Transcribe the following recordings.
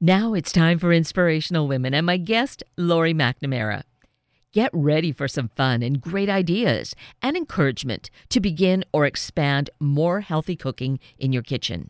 Now it's time for Inspirational Women and my guest, Laurie McNamara. Get ready for some fun and great ideas and encouragement to begin or expand more healthy cooking in your kitchen.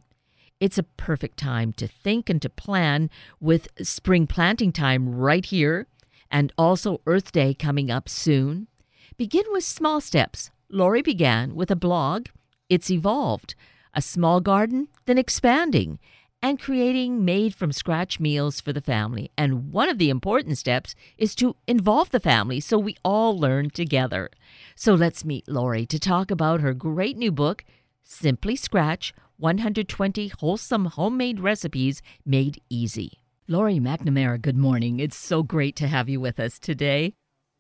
It's a perfect time to think and to plan with spring planting time right here and also Earth Day coming up soon. Begin with small steps. Laurie began with a blog. It's evolved. A small garden, then expanding and creating made from scratch meals for the family. And one of the important steps is to involve the family so we all learn together. So let's meet Laurie to talk about her great new book, Simply Scratch 120 Wholesome Homemade Recipes Made Easy. Laurie McNamara, good morning. It's so great to have you with us today.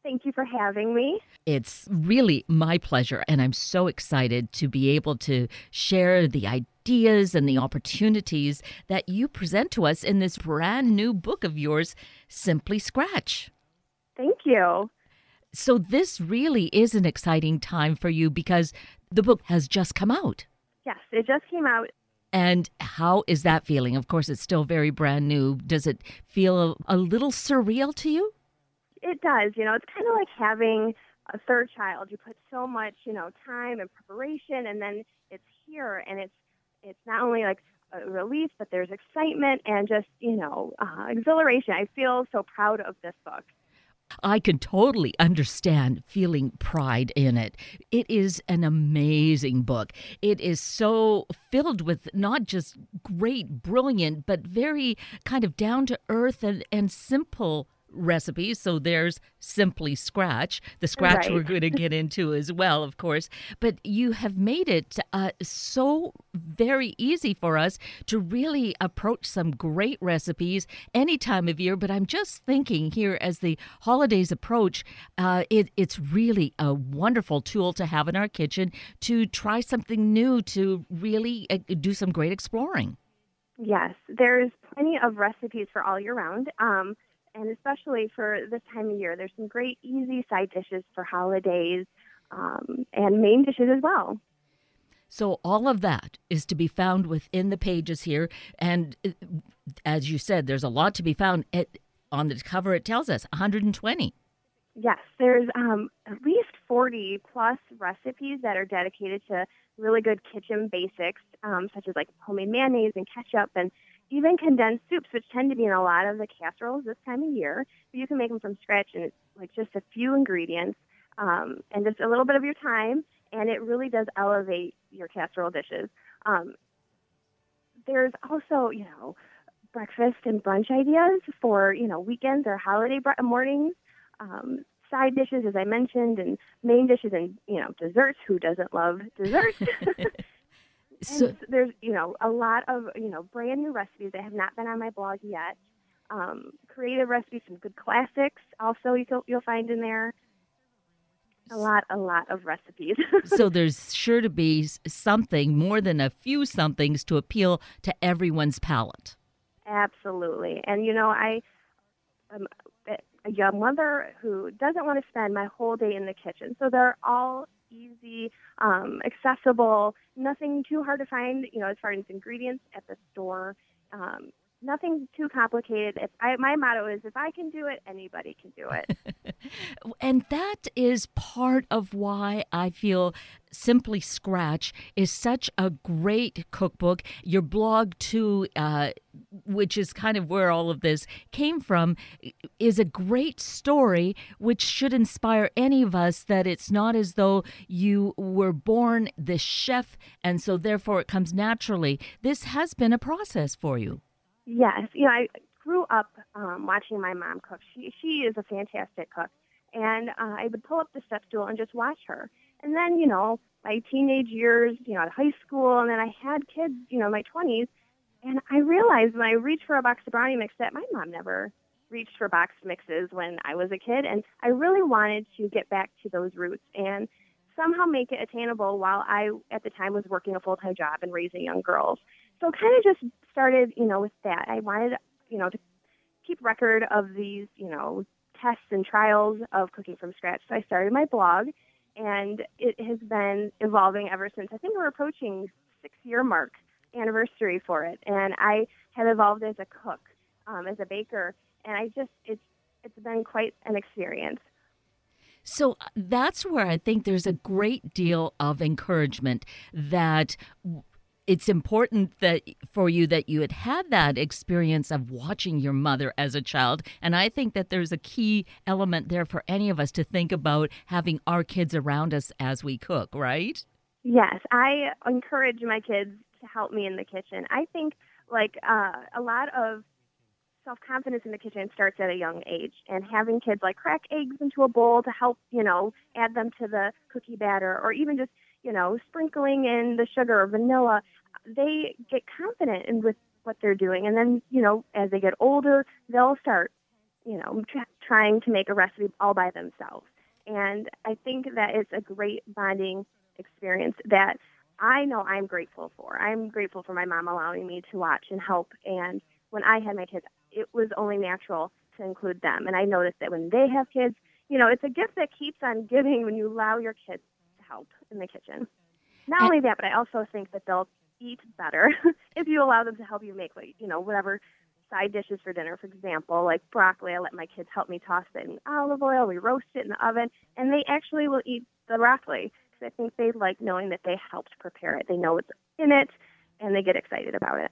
Thank you for having me. It's really my pleasure, and I'm so excited to be able to share the ideas and the opportunities that you present to us in this brand new book of yours, Simply Scratch. Thank you. So, this really is an exciting time for you because the book has just come out. Yes, it just came out. And how is that feeling? Of course, it's still very brand new. Does it feel a, a little surreal to you? It does. You know, it's kind of like having a third child. You put so much, you know, time and preparation, and then it's here, and it's it's not only like a relief, but there's excitement and just you know uh, exhilaration. I feel so proud of this book. I can totally understand feeling pride in it. It is an amazing book. It is so filled with not just great, brilliant, but very kind of down to earth and, and simple recipes. So there's Simply Scratch, the scratch Right. we're going to get into as well, of course. But you have made it uh, so very easy for us to really approach some great recipes any time of year. But I'm just thinking here as the holidays approach, uh, it, it's really a wonderful tool to have in our kitchen to try something new, to really uh, do some great exploring. Yes, there's plenty of recipes for all year round. Um, and especially for this time of year, there's some great easy side dishes for holidays um, and main dishes as well. So all of that is to be found within the pages here, and uh, as you said, there's a lot to be found. It, on the cover, it tells us 120. Yes, there's um, at least 40 plus recipes that are dedicated to really good kitchen basics, um, such as like homemade mayonnaise and ketchup, and even condensed soups, which tend to be in a lot of the casseroles this time of year. But you can make them from scratch, and it's like just a few ingredients um, and just a little bit of your time, and it really does elevate your casserole dishes. Um, there's also, you know, breakfast and brunch ideas for you know weekends or holiday bre- mornings um, side dishes, as I mentioned, and main dishes and you know desserts. Who doesn't love desserts? So, and there's you know a lot of you know brand new recipes that have not been on my blog yet. Um, creative recipes, some good classics. Also, you will, you'll find in there a lot, a lot of recipes. so there's sure to be something more than a few somethings to appeal to everyone's palate. Absolutely. And you know, I am a young mother who doesn't want to spend my whole day in the kitchen. So they're all easy, um, accessible, nothing too hard to find, you know, as far as ingredients at the store. Um, nothing too complicated. If I, my motto is if I can do it, anybody can do it. And that is part of why I feel Simply Scratch is such a great cookbook. Your blog, too, uh, which is kind of where all of this came from, is a great story which should inspire any of us that it's not as though you were born the chef and so therefore it comes naturally. This has been a process for you. Yes, you know, I grew up um, watching my mom cook. She she is a fantastic cook, and uh, I would pull up the step stool and just watch her. And then, you know, my teenage years, you know, at high school, and then I had kids, you know, my twenties, and I realized when I reached for a box of brownie mix that my mom never reached for box mixes when I was a kid, and I really wanted to get back to those roots and somehow make it attainable while I, at the time, was working a full time job and raising young girls. So kind of just started, you know, with that. I wanted, you know, to keep record of these, you know, tests and trials of cooking from scratch. So I started my blog, and it has been evolving ever since. I think we're approaching six year mark anniversary for it, and I have evolved as a cook. um, as a baker, and I just it's it's been quite an experience. So that's where I think there's a great deal of encouragement that it's important that for you that you had had that experience of watching your mother as a child. And i think that there's a key element there for any of us to think about having our kids around us as we cook right? Yes. I encourage my kids to help me in the kitchen. I think like uh, a lot of self confidence in the kitchen starts at a young age and having kids like crack eggs into a bowl to help you know add them to the cookie batter or even just you know, sprinkling in the sugar or vanilla, they get confident in with what they're doing. And then, you know, as they get older, they'll start, you know, tr- trying to make a recipe all by themselves. And I think that it's a great bonding experience that I know I'm grateful for. I'm grateful for my mom allowing me to watch and help. And when I had my kids, it was only natural to include them. And I noticed that when they have kids, you know, it's a gift that keeps on giving when you allow your kids help in the kitchen. Not only that, but I also think that they'll eat better if you allow them to help you make like you know whatever side dishes for dinner. For example, like broccoli, I let my kids help me toss it in olive oil. We roast it in the oven, and they actually will eat the broccoli because I think they like knowing that they helped prepare it. They know what's in it, and they get excited about it.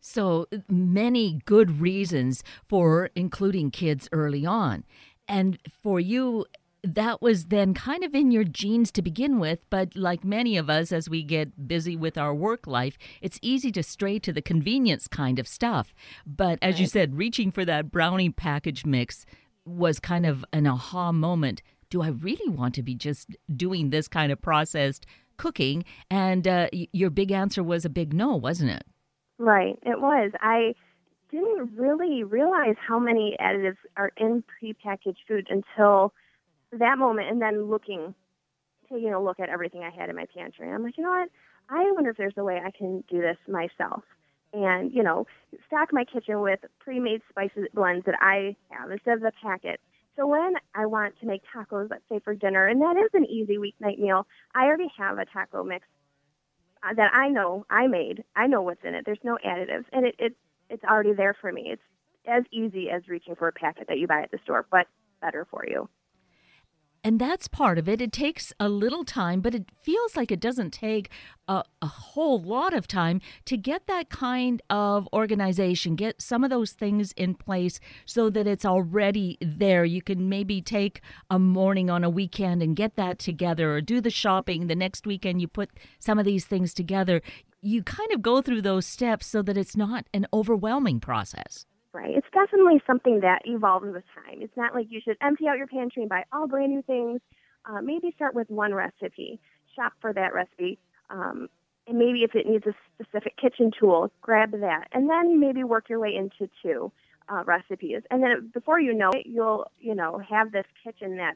So many good reasons for including kids early on. And for you that was then kind of in your genes to begin with, but like many of us, as we get busy with our work life, it's easy to stray to the convenience kind of stuff. But as right. you said, reaching for that brownie package mix was kind of an aha moment. Do I really want to be just doing this kind of processed cooking? And uh, your big answer was a big no, wasn't it? Right, it was. I didn't really realize how many additives are in prepackaged food until that moment and then looking, taking a look at everything I had in my pantry. And I'm like, you know what? I wonder if there's a way I can do this myself. And, you know, stock my kitchen with pre-made spices blends that I have instead of the packet. So when I want to make tacos, let's say for dinner, and that is an easy weeknight meal, I already have a taco mix uh, that I know I made. I know what's in it. There's no additives, and it, it it's already there for me. It's as easy as reaching for a packet that you buy at the store, but better for you. And that's part of it. It takes a little time, but it feels like it doesn't take a, a, whole lot of time to get that kind of organization, get some of those things in place so that it's already there. You can maybe take a morning on a weekend and get that together, or do the shopping. The next weekend, you put some of these things together. You kind of go through those steps so that it's not an overwhelming process. Right. It's definitely something that evolves with time. It's not like you should empty out your pantry and buy all brand new things. Uh, maybe start with one recipe, shop for that recipe, um, and maybe if it needs a specific kitchen tool, grab that, and then maybe work your way into two uh, recipes. And then before you know it, you'll you know have this kitchen that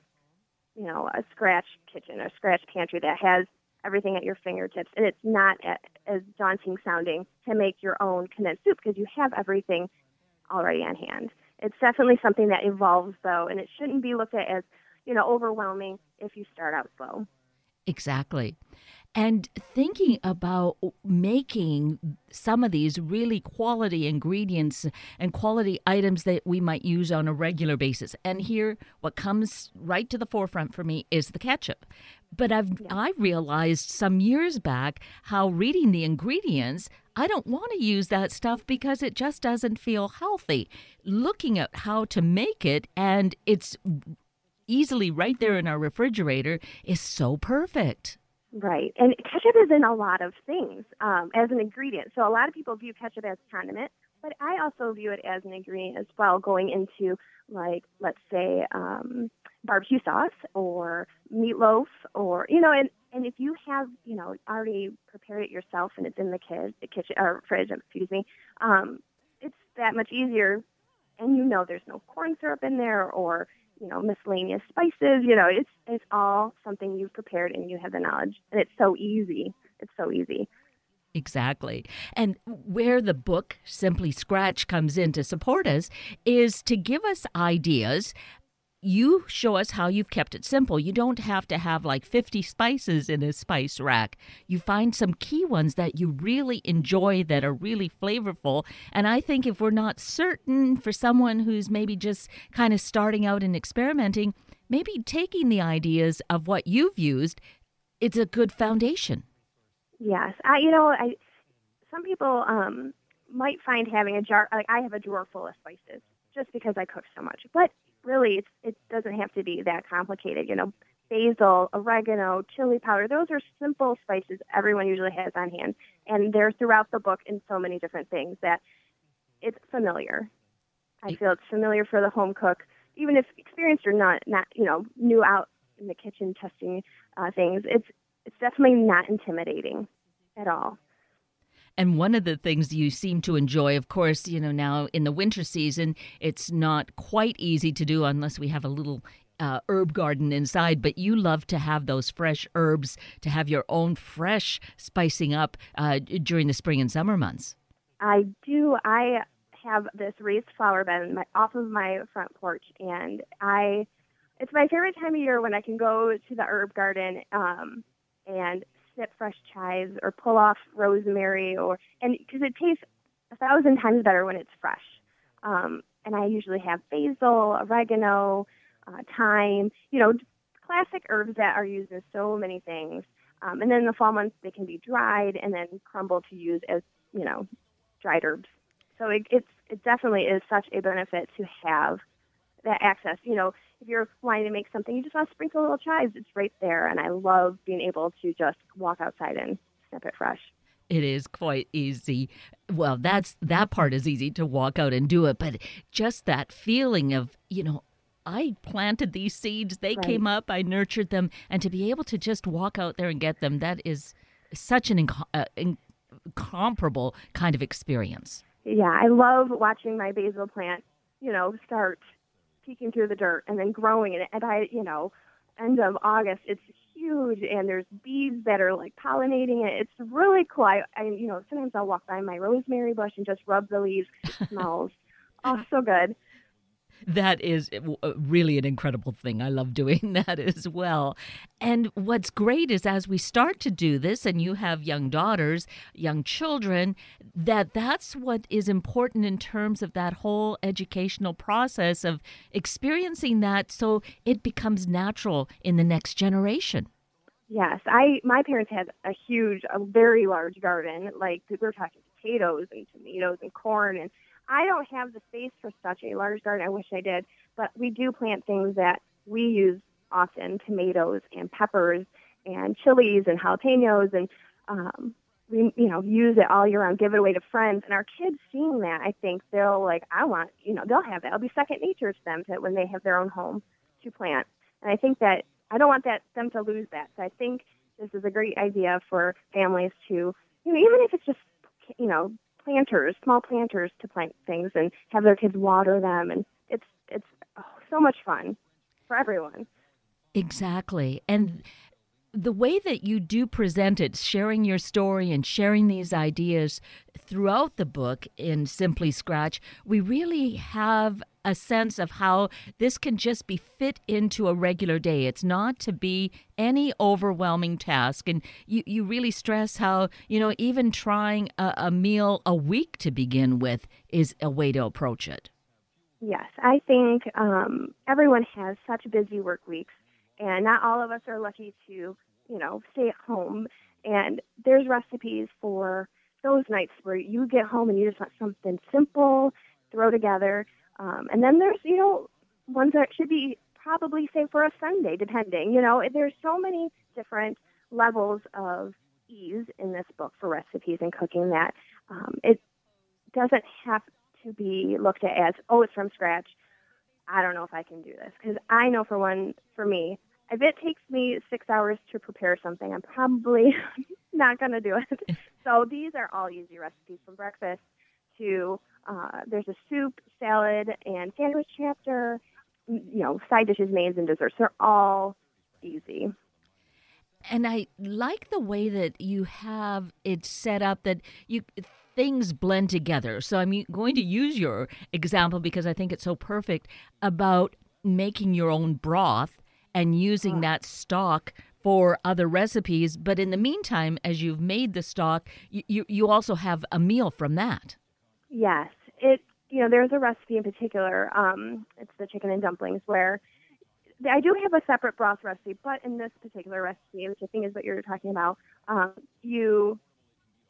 you know a scratch kitchen, a scratch pantry that has everything at your fingertips, and it's not as daunting sounding to make your own condensed soup because you have everything already on hand. It's definitely something that evolves, though, and it shouldn't be looked at as, you know, overwhelming if you start out slow. Exactly. And thinking about making some of these really quality ingredients and quality items that we might use on a regular basis. And here, what comes right to the forefront for me is the ketchup. But I've yeah. I realized some years back how reading the ingredients, I don't want to use that stuff because it just doesn't feel healthy. Looking at how to make it and it's easily right there in our refrigerator is so perfect. Right. And ketchup is in a lot of things um, as an ingredient. So a lot of people view ketchup as condiment, but I also view it as an ingredient as well, going into, like, let's say, um, barbecue sauce or meatloaf or, you know, and, and if you have, you know, already prepared it yourself and it's in the, the kitchen or fridge, excuse me, um, it's that much easier. And you know there's no corn syrup in there or you know, miscellaneous spices. You know, it's it's all something you've prepared and you have the knowledge, and it's so easy. It's so easy. Exactly. And where the book Simply Scratch comes in to support us is to give us ideas you show us how you've kept it simple. You don't have to have like 50 spices in a spice rack. You find some key ones that you really enjoy that are really flavorful. And I think if we're not certain for someone who's maybe just kind of starting out and experimenting, maybe taking the ideas of what you've used, it's a good foundation. Yes, I you know I some people um might find having a jar like I have a drawer full of spices just because I cook so much, but really it's, it doesn't have to be that complicated. You know, basil, oregano, chili powder. Those are simple spices everyone usually has on hand, and they're throughout the book in so many different things that it's familiar. I feel it's familiar for the home cook, even if experienced or not, not you know, new out in the kitchen testing uh, things. It's it's definitely not intimidating at all. And one of the things you seem to enjoy, of course, you know, now in the winter season, it's not quite easy to do unless we have a little uh, herb garden inside, but you love to have those fresh herbs, to have your own fresh spicing up uh, during the spring and summer months. I do. I have this raised flower bed off of my front porch, and I it's my favorite time of year when I can go to the herb garden um, and snip fresh chives or pull off rosemary or and because it tastes a thousand times better when it's fresh. Um, and I usually have basil, oregano, uh, thyme, you know, classic herbs that are used in so many things. Um, and then in the fall months, they can be dried and then crumbled to use as, you know, dried herbs. So it, it's, it definitely is such a benefit to have that access. You know, if you're wanting to make something, you just want to sprinkle a little chives. It's right there, and I love being able to just walk outside and snip it fresh. It is quite easy. Well, that's that part is easy to walk out and do it, but just that feeling of you know. I planted these seeds, they right. came up, I nurtured them, and to be able to just walk out there and get them, that is such an inc- uh, incomparable kind of experience. Yeah, I love watching my basil plant, you know, start peeking through the dirt and then growing it. And I, you know, end of August, it's huge and there's bees that are like pollinating it. It's really cool. I, I you know, sometimes I'll walk by my rosemary bush and just rub the leaves. It smells oh so good that is uh, really an incredible thing. I love doing that as well. And what's great is as we start to do this, and you have young daughters, young children, that that's what is important in terms of that whole educational process of experiencing that so it becomes natural in the next generation. Yes, I my parents had a huge, a very large garden. Like we were talking potatoes and tomatoes and corn and I don't have the space for such a large garden. I wish I did, but we do plant things that we use often: tomatoes and peppers and chilies and jalapenos, and um, we you know use it all year round. Give it away to friends, and our kids seeing that, I think they'll like, I want you know they'll have that. It'll be second nature to them to when they have their own home to plant. And I think that I don't want that them to lose that. So I think this is a great idea for families to you know even if it's just you know planters, small planters to plant things and have their kids water them, and it's it's oh, so much fun for everyone. Exactly, and the way that you do present it, sharing your story and sharing these ideas throughout the book in Simply Scratch, we really have a sense of how this can just be fit into a regular day. It's not to be any overwhelming task. And you, you really stress how, you know, even trying a, a meal a week to begin with is a way to approach it. Yes, I think um, everyone has such busy work weeks, and not all of us are lucky to, you know, stay at home. And there's recipes for those nights where you get home and you just want something simple, throw together. Um, and then there's, you know, ones that should be probably say for a Sunday, depending. You know, there's so many different levels of ease in this book for recipes and cooking that um, it doesn't have to be looked at as, oh, it's from scratch. I don't know if I can do this because I know for one, for me, if it takes me six hours to prepare something, I'm probably not going to do it. so these are all easy recipes from breakfast to uh, there's a soup, salad, and sandwich chapter. You know, side dishes, mains, and desserts. They're all easy. And I like the way that you have it set up that you things blend together. So I'm going to use your example because I think it's so perfect about making your own broth and using Oh. that stock for other recipes. But in the meantime, as you've made the stock, you, you, you also have a meal from that. Yes, it. You know, there's a recipe in particular. Um, it's the chicken and dumplings where I do have a separate broth recipe, but in this particular recipe, which I think is what you're talking about, um, you,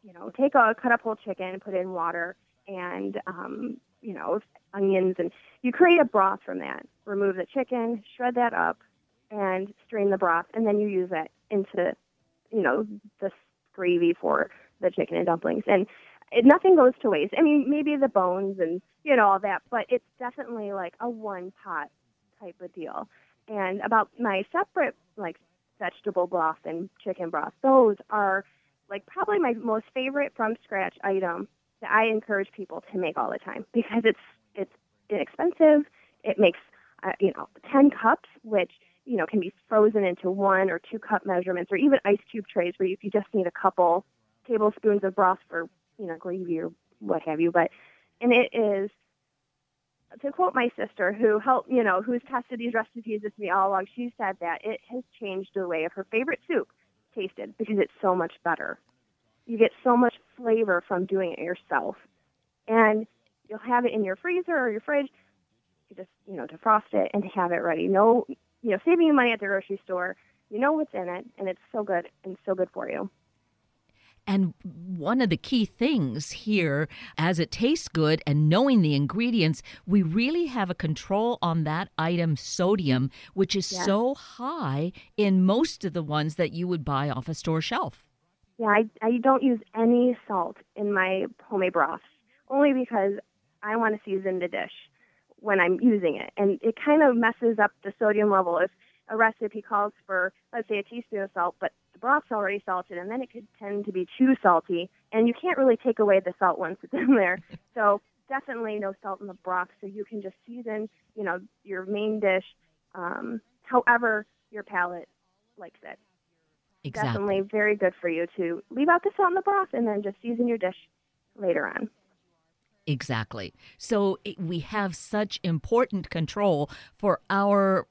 you know, take a cut up whole chicken, put in water, and um, you know, onions, and you create a broth from that. Remove the chicken, shred that up, and strain the broth, and then you use it into, you know, the gravy for the chicken and dumplings. And it, nothing goes to waste. I mean, maybe the bones and you know all that, but it's definitely like a one pot type of deal. And about my separate like vegetable broth and chicken broth, those are like probably my most favorite from scratch item that I encourage people to make all the time because it's it's inexpensive. It makes uh, you know ten cups, which you know can be frozen into one or two cup measurements, or even ice cube trays where you, you just need a couple tablespoons of broth for you know gravy or what have you. But and it is to quote my sister who helped you know who's tested these recipes with me all along. She said that it has changed the way of her favorite soup tasted because it's so much better. You get so much flavor from doing it yourself, and you'll have it in your freezer or your fridge. You just you know defrost it and have it ready. No, you know saving you money at the grocery store. You know what's in it, and it's so good and so good for you. And one of the key things here, as it tastes good and knowing the ingredients, we really have a control on that item sodium, which is Yes. so high in most of the ones that you would buy off a store shelf. Yeah, I, I don't use any salt in my homemade broth, only because I want to season the dish when I'm using it. And it kind of messes up the sodium level. If a recipe calls for, let's say, a teaspoon of salt, but the broth's already salted, and then it could tend to be too salty, and you can't really take away the salt once it's in there. So definitely no salt in the broth, so you can just season, you know, your main dish um, however your palate likes it Exactly. definitely very good for you to leave out the salt in the broth and then just season your dish later on. Exactly. So it, we have such important control for our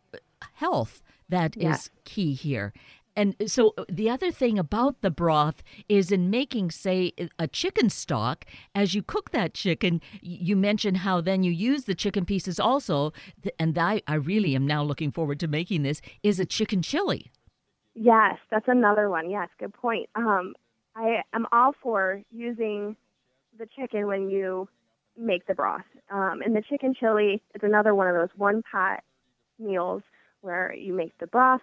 health that is Yes. key here. And so uh, the other thing about the broth is in making, say, a chicken stock, as you cook that chicken, you mentioned how then you use the chicken pieces also. And I, I really am now looking forward to making this, is a chicken chili. Yes, that's another one. Yes, good point. Um, I am all for using the chicken when you make the broth. Um, and the chicken chili is another one of those one pot meals where you make the broth,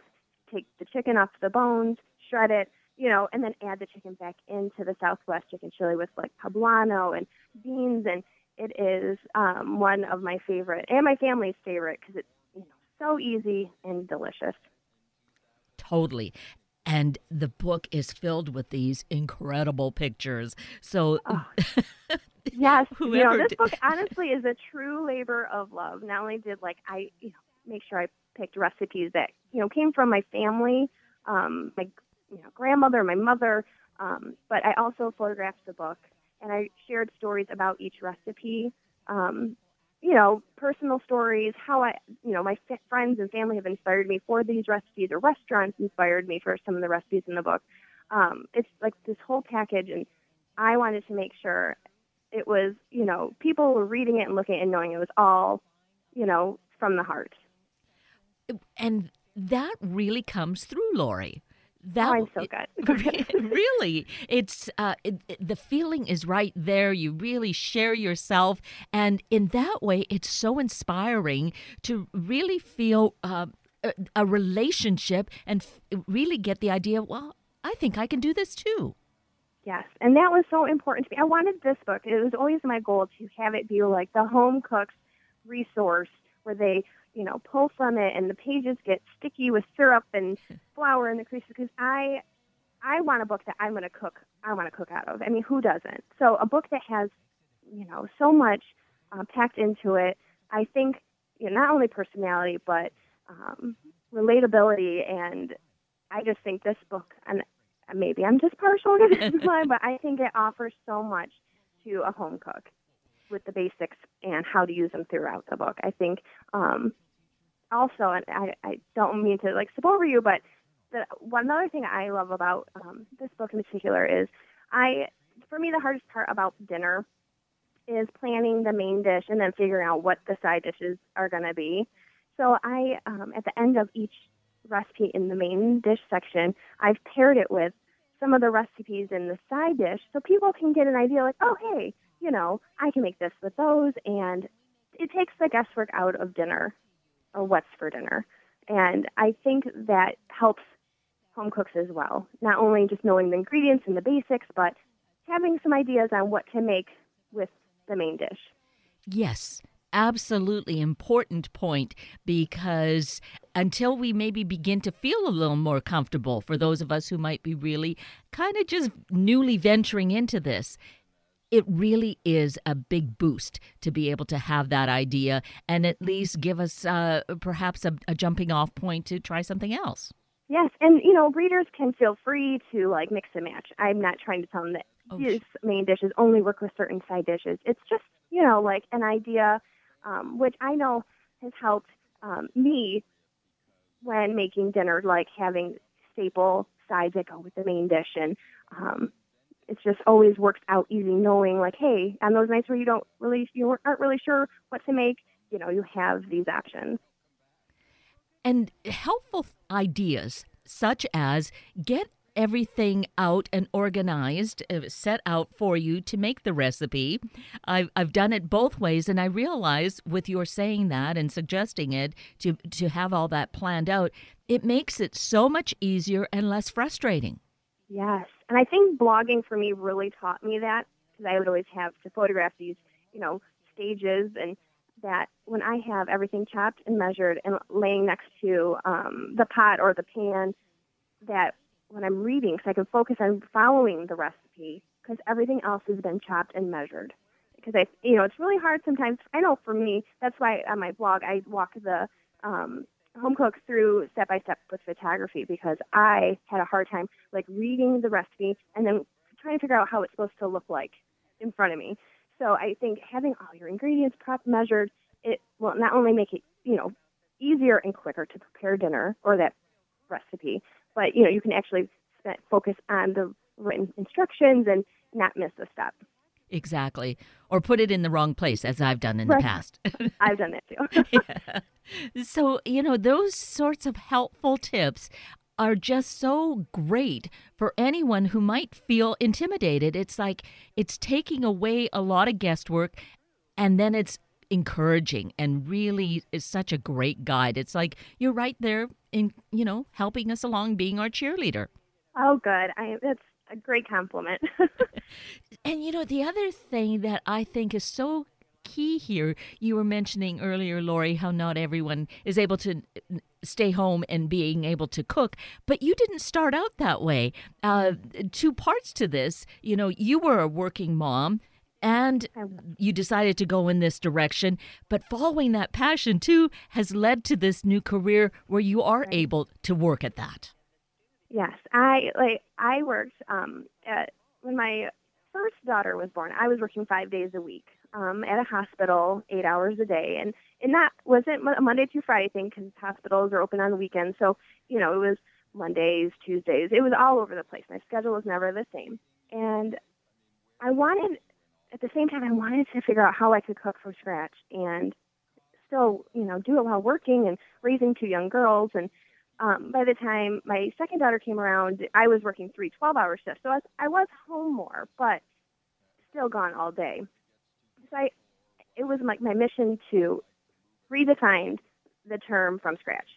take the chicken off the bones, shred it, you know, and then add the chicken back into the Southwest chicken chili with like poblano and beans. And it is um, one of my favorite and my family's favorite because it's you know, so easy and delicious. Totally. And the book is filled with these incredible pictures. So Oh, Yes, you know this did- book honestly is a true labor of love. Not only did like I you know, make sure I picked recipes that you know came from my family, um, my you know grandmother, my mother, um, but I also photographed the book and I shared stories about each recipe. Um, you know, personal stories, how I, you know, my f- friends and family have inspired me for these recipes, or restaurants inspired me for some of the recipes in the book. Um, it's like this whole package, and I wanted to make sure it was, you know, people were reading it and looking at it and knowing it was all, you know, from the heart. And that really comes through, Laurie. That oh, I'm so good. really, it's uh, it, it- the feeling is right there. You really share yourself, and in that way, it's so inspiring to really feel uh, a, a relationship and f- really get the idea. Well, I think I can do this too. Yes, and that was so important to me. I wanted this book. It was always my goal to have it be like the home cook's resource where they, you know, pull from it and the pages get sticky with syrup and flour in the creases because I I want a book that I'm going to cook. I want to cook out of. I mean, who doesn't? So a book that has, you know, so much uh, packed into it. I think you know, not only personality but um, relatability, and I just think this book and maybe I'm just partial to this one, but I think it offers so much to a home cook with the basics and how to use them throughout the book. I think um, also, and I, I don't mean to like skip over you, but the one other thing I love about um, this book in particular is I, for me, the hardest part about dinner is planning the main dish and then figuring out what the side dishes are going to be. So I, um, at the end of each recipe in the main dish section, I've paired it with some of the recipes in the side dish so people can get an idea like, oh, hey, you know, I can make this with those. And it takes the guesswork out of dinner or what's for dinner. And I think that helps home cooks as well. Not only just knowing the ingredients and the basics, but having some ideas on what to make with the main dish. Yes, absolutely important point because until we maybe begin to feel a little more comfortable for those of us who might be really kind of just newly venturing into this it really is a big boost to be able to have that idea and at least give us uh, perhaps a, a jumping off point to try something else Yes, and you know, readers can feel free to like mix and match. I'm not trying to tell them that oh, these main dishes only work with certain side dishes. It's just you know like an idea, um, which I know has helped um, me when making dinner, like having staple sides that go with the main dish, and um, it just always works out easy knowing like, hey, on those nights where you don't really you aren't really sure what to make, you know, you have these options and helpful ideas such as get everything out and organized, uh, set out for you to make the recipe. I've, I've done it both ways, and I realize with your saying that and suggesting it to, to have all that planned out, it makes it so much easier and less frustrating. Yes. And I think blogging for me really taught me that because I would always have to photograph these, you know, stages and that when I have everything chopped and measured and laying next to um, the pot or the pan, that when I'm reading, so I can focus on following the recipe because everything else has been chopped and measured. Because I, you know, it's really hard sometimes. I know for me, that's why on my blog I walk the um, home cooks through step by step with photography because I had a hard time like reading the recipe and then trying to figure out how it's supposed to look like in front of me. So I think having all your ingredients prep measured, it will not only make it, you know, easier and quicker to prepare dinner or that recipe, but you know, you can actually focus on the written instructions and not miss a step. Exactly. Or put it in the wrong place, as I've done in right. the past. I've done that too. yeah. So, you know, those sorts of helpful tips are just so great for anyone who might feel intimidated. It's like it's taking away a lot of guesswork and then it's encouraging and really is such a great guide. It's like you're right there in, you know, helping us along being our cheerleader. Oh good. I that's a great compliment. and you know, the other thing that I think is so key here. You were mentioning earlier, Laurie, how not everyone is able to stay home and being able to cook, but you didn't start out that way. Uh, two parts to this. You know, you were a working mom and you decided to go in this direction but following that passion too has led to this new career where you are able to work at that yes i like i worked um at when my first daughter was born i was working five days a week um, at a hospital eight hours a day, and and that wasn't a Monday through Friday thing because hospitals are open on the weekends. So you know it was Mondays, Tuesdays. It was all over the place. My schedule was never the same, and I wanted at the same time I wanted to figure out how I could cook from scratch and still you know do it while working and raising two young girls and um, by the time my second daughter came around, I was working three 12 hour shifts. So I was, I was home more, but still gone all day. So I, it was like my mission to redefine the term from scratch.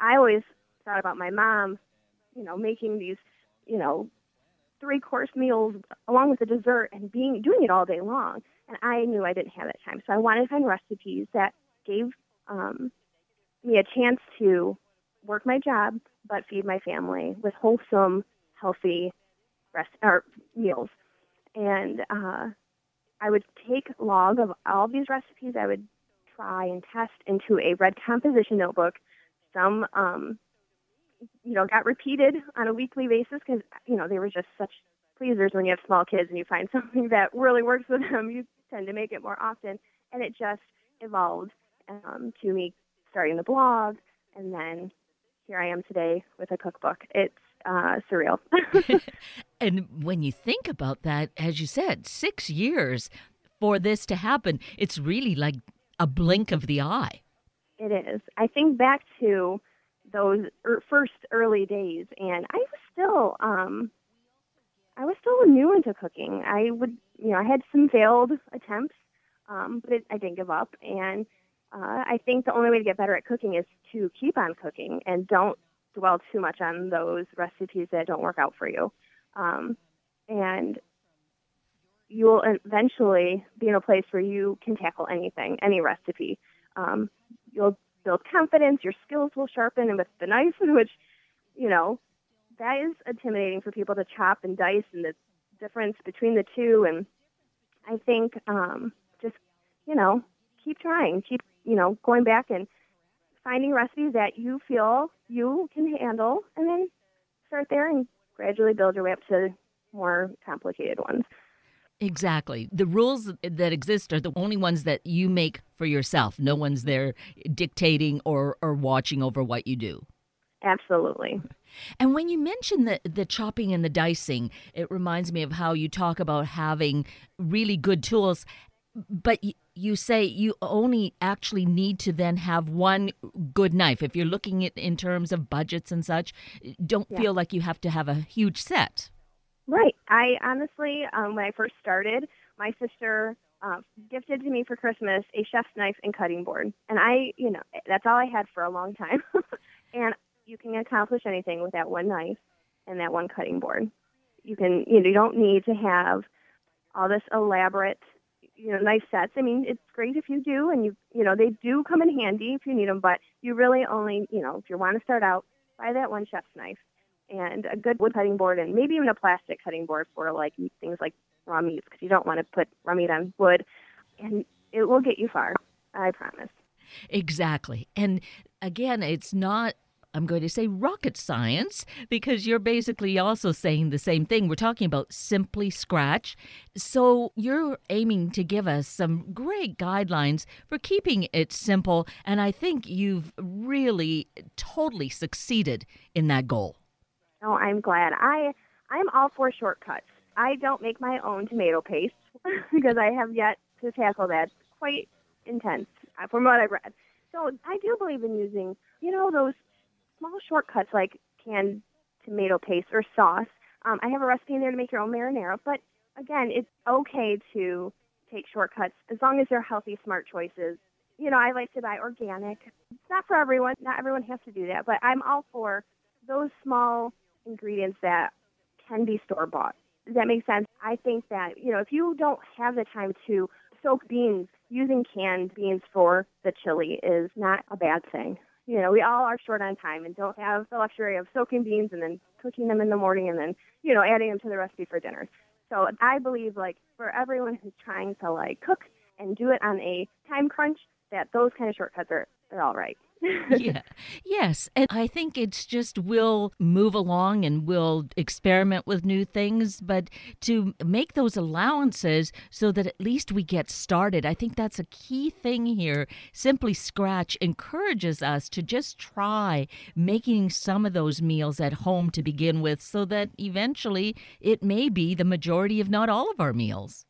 I always thought about my mom, you know, making these, you know, three course meals along with the dessert and being doing it all day long. And I knew I didn't have that time, so I wanted to find recipes that gave um, me a chance to work my job but feed my family with wholesome, healthy rest or meals. And uh, I would take log of all these recipes I would try and test into a red composition notebook. Some, um, you know, got repeated on a weekly basis because, you know, they were just such pleasers when you have small kids and you find something that really works with them. You tend to make it more often. And it just evolved um, to me starting the blog, and then here I am today with a cookbook. It's uh, surreal. and when you think about that, as you said, six years for this to happen, it's really like a blink of the eye. It is. I think back to those er, first early days, and I was still, um, I was still new into cooking. I would, you know, I had some failed attempts, um, but it, I didn't give up. And uh, I think the only way to get better at cooking is to keep on cooking and don't dwell too much on those recipes that don't work out for you. Um, and you will eventually be in a place where you can tackle anything, any recipe. Um, you'll build confidence, your skills will sharpen, and with the knife, which, you know, that is intimidating for people to chop and dice and the difference between the two. And I think um, just, you know, keep trying, keep, you know, going back and finding recipes that you feel you can handle, and then start there and gradually build your way up to more complicated ones. Exactly. The rules that exist are the only ones that you make for yourself. No one's there dictating or, or watching over what you do. Absolutely. And when you mention the the chopping and the dicing, it reminds me of how you talk about having really good tools, but you say you only actually need to then have one good knife. If you're looking at in terms of budgets and such, don't yeah. feel like you have to have a huge set. Right. I honestly, um, when I first started, my sister uh, gifted to me for Christmas a chef's knife and cutting board, and I, you know, that's all I had for a long time. and you can accomplish anything with that one knife and that one cutting board. You can, you know, you don't need to have all this elaborate you know nice sets. I mean, it's great if you do, and you you know they do come in handy if you need them. But you really only you know if you want to start out, buy that one chef's knife and a good wood cutting board, and maybe even a plastic cutting board for like things like raw meats because you don't want to put raw meat on wood, and it will get you far. I promise. Exactly. And again, it's not I'm going to say rocket science because you're basically also saying the same thing. We're talking about Simply Scratch. So you're aiming to give us some great guidelines for keeping it simple. And I think you've really totally succeeded in that goal. Oh, I'm glad. I I'm all for shortcuts. I don't make my own tomato paste because I have yet to tackle that. quite intense uh, from what I've read. So I do believe in using, you know, those small shortcuts like canned tomato paste or sauce. Um, I have a recipe in there to make your own marinara, but again, it's okay to take shortcuts as long as they're healthy, smart choices. You know, I like to buy organic. It's not for everyone. Not everyone has to do that, but I'm all for those small ingredients that can be store bought. Does that make sense? I think that, you know, if you don't have the time to soak beans, using canned beans for the chili is not a bad thing you know, we all are short on time and don't have the luxury of soaking beans and then cooking them in the morning and then, you know, adding them to the recipe for dinner. So I believe like for everyone who's trying to like cook and do it on a time crunch, that those kind of shortcuts are they're all right. yeah. Yes. And I think it's just we'll move along and we'll experiment with new things, but to make those allowances so that at least we get started, I think that's a key thing here. Simply Scratch encourages us to just try making some of those meals at home to begin with so that eventually it may be the majority, if not all of our meals.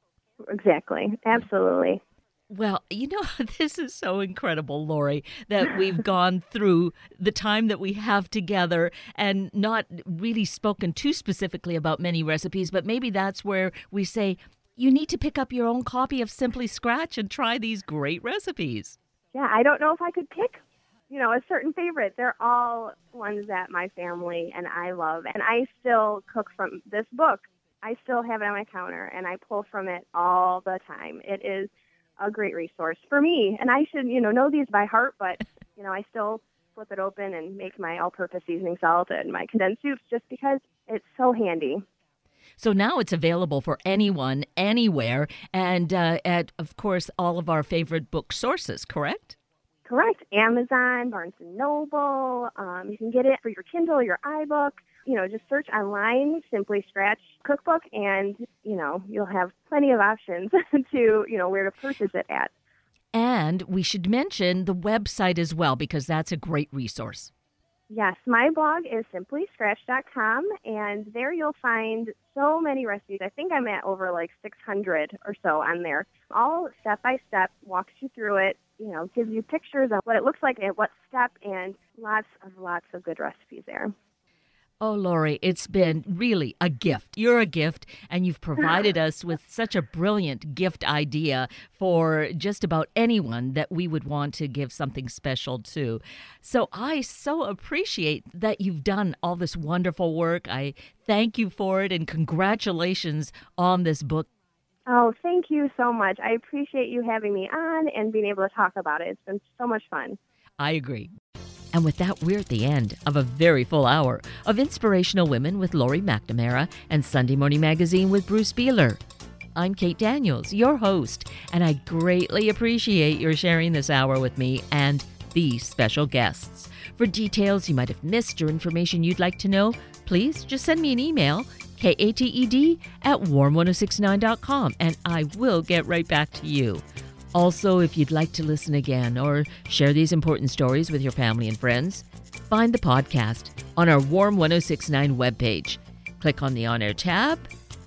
Exactly. Absolutely. Well, you know, this is so incredible, Laurie, that we've gone through the time that we have together and not really spoken too specifically about many recipes, but maybe that's where we say you need to pick up your own copy of Simply Scratch and try these great recipes. Yeah, I don't know if I could pick, you know, a certain favorite. They're all ones that my family and I love, and I still cook from this book. I still have it on my counter and I pull from it all the time. It is a great resource for me. And I should, you know, know these by heart, but, you know, I still flip it open and make my all purpose seasoning salt and my condensed soups just because it's so handy. So now it's available for anyone, anywhere, and uh, at, of course, all of our favorite book sources, correct? Correct. Amazon, Barnes and Noble. Um, you can get it for your Kindle, your iBook you know, just search online, simply scratch cookbook, and, you know, you'll have plenty of options to, you know, where to purchase it at. And we should mention the website as well because that's a great resource. Yes, my blog is simplyscratch.com, and there you'll find so many recipes. I think I'm at over like 600 or so on there. All step by step, walks you through it, you know, gives you pictures of what it looks like at what step, and lots of lots of good recipes there. Oh, Laurie, it's been really a gift. You're a gift, and you've provided us with such a brilliant gift idea for just about anyone that we would want to give something special to. So I so appreciate that you've done all this wonderful work. I thank you for it, and congratulations on this book. Oh, thank you so much. I appreciate you having me on and being able to talk about it. It's been so much fun. I agree. And with that, we're at the end of a very full hour of Inspirational Women with Laurie McNamara and Sunday Morning Magazine with Bruce Beeler. I'm Kate Daniels, your host, and I greatly appreciate your sharing this hour with me and these special guests. For details you might have missed or information you'd like to know, please just send me an email, kated at warm1069.com, and I will get right back to you. Also, if you'd like to listen again or share these important stories with your family and friends, find the podcast on our Warm 1069 webpage. Click on the On Air tab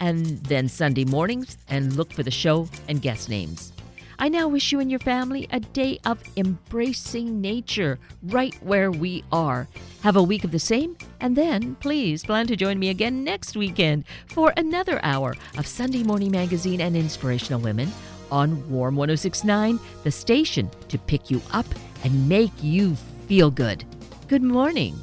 and then Sunday mornings and look for the show and guest names. I now wish you and your family a day of embracing nature right where we are. Have a week of the same, and then please plan to join me again next weekend for another hour of Sunday Morning Magazine and Inspirational Women on Warm 1069, the station to pick you up and make you feel good. Good morning.